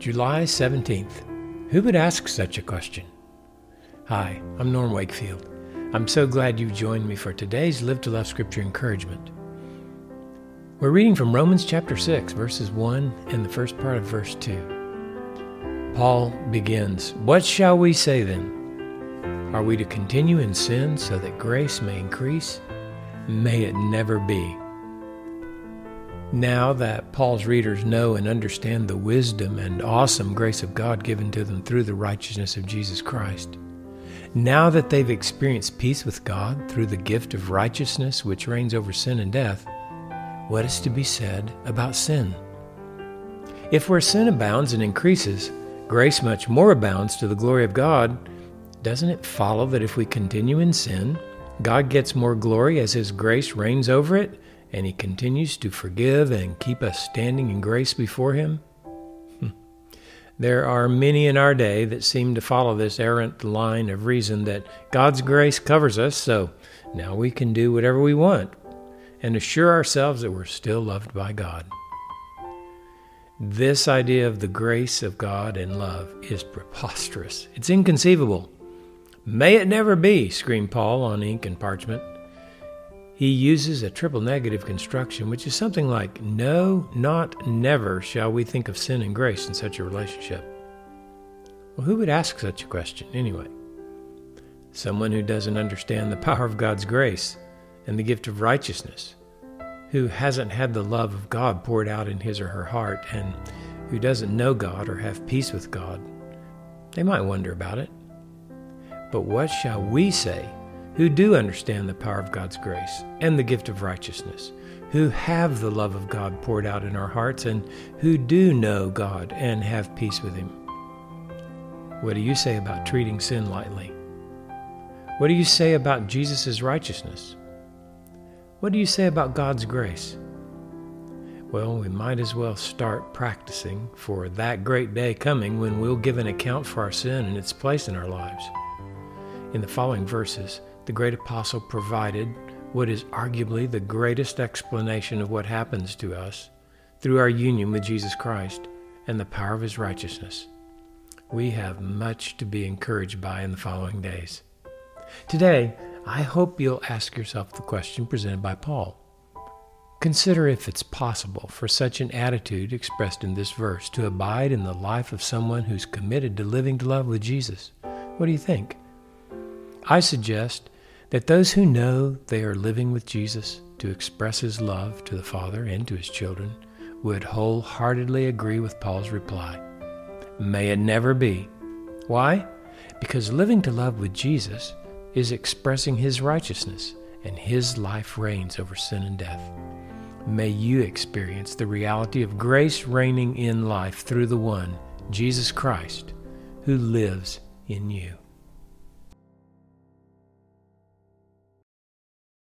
July 17th. Who would ask such a question? Hi, I'm Norm Wakefield. I'm so glad you've joined me for today's Live to Love Scripture encouragement. We're reading from Romans chapter 6, verses 1 and the first part of verse 2. Paul begins, What shall we say then? Are we to continue in sin so that grace may increase? May it never be. Now that Paul's readers know and understand the wisdom and awesome grace of God given to them through the righteousness of Jesus Christ, now that they've experienced peace with God through the gift of righteousness which reigns over sin and death, what is to be said about sin? If where sin abounds and increases, grace much more abounds to the glory of God, doesn't it follow that if we continue in sin, God gets more glory as His grace reigns over it and He continues to forgive and keep us standing in grace before Him? Hmm. There are many in our day that seem to follow this errant line of reason that God's grace covers us, so now we can do whatever we want and assure ourselves that we're still loved by God. This idea of the grace of God and love is preposterous. It's inconceivable. May it never be, screamed Paul on ink and parchment. He uses a triple negative construction, which is something like, No, not never shall we think of sin and grace in such a relationship. Well, who would ask such a question anyway? Someone who doesn't understand the power of God's grace and the gift of righteousness, who hasn't had the love of God poured out in his or her heart, and who doesn't know God or have peace with God. They might wonder about it. But what shall we say who do understand the power of God's grace and the gift of righteousness, who have the love of God poured out in our hearts, and who do know God and have peace with Him? What do you say about treating sin lightly? What do you say about Jesus' righteousness? What do you say about God's grace? Well, we might as well start practicing for that great day coming when we'll give an account for our sin and its place in our lives. In the following verses, the great apostle provided what is arguably the greatest explanation of what happens to us through our union with Jesus Christ and the power of his righteousness. We have much to be encouraged by in the following days. Today, I hope you'll ask yourself the question presented by Paul. Consider if it's possible for such an attitude expressed in this verse to abide in the life of someone who's committed to living to love with Jesus. What do you think? I suggest that those who know they are living with Jesus to express his love to the Father and to his children would wholeheartedly agree with Paul's reply. May it never be. Why? Because living to love with Jesus is expressing his righteousness, and his life reigns over sin and death. May you experience the reality of grace reigning in life through the one, Jesus Christ, who lives in you.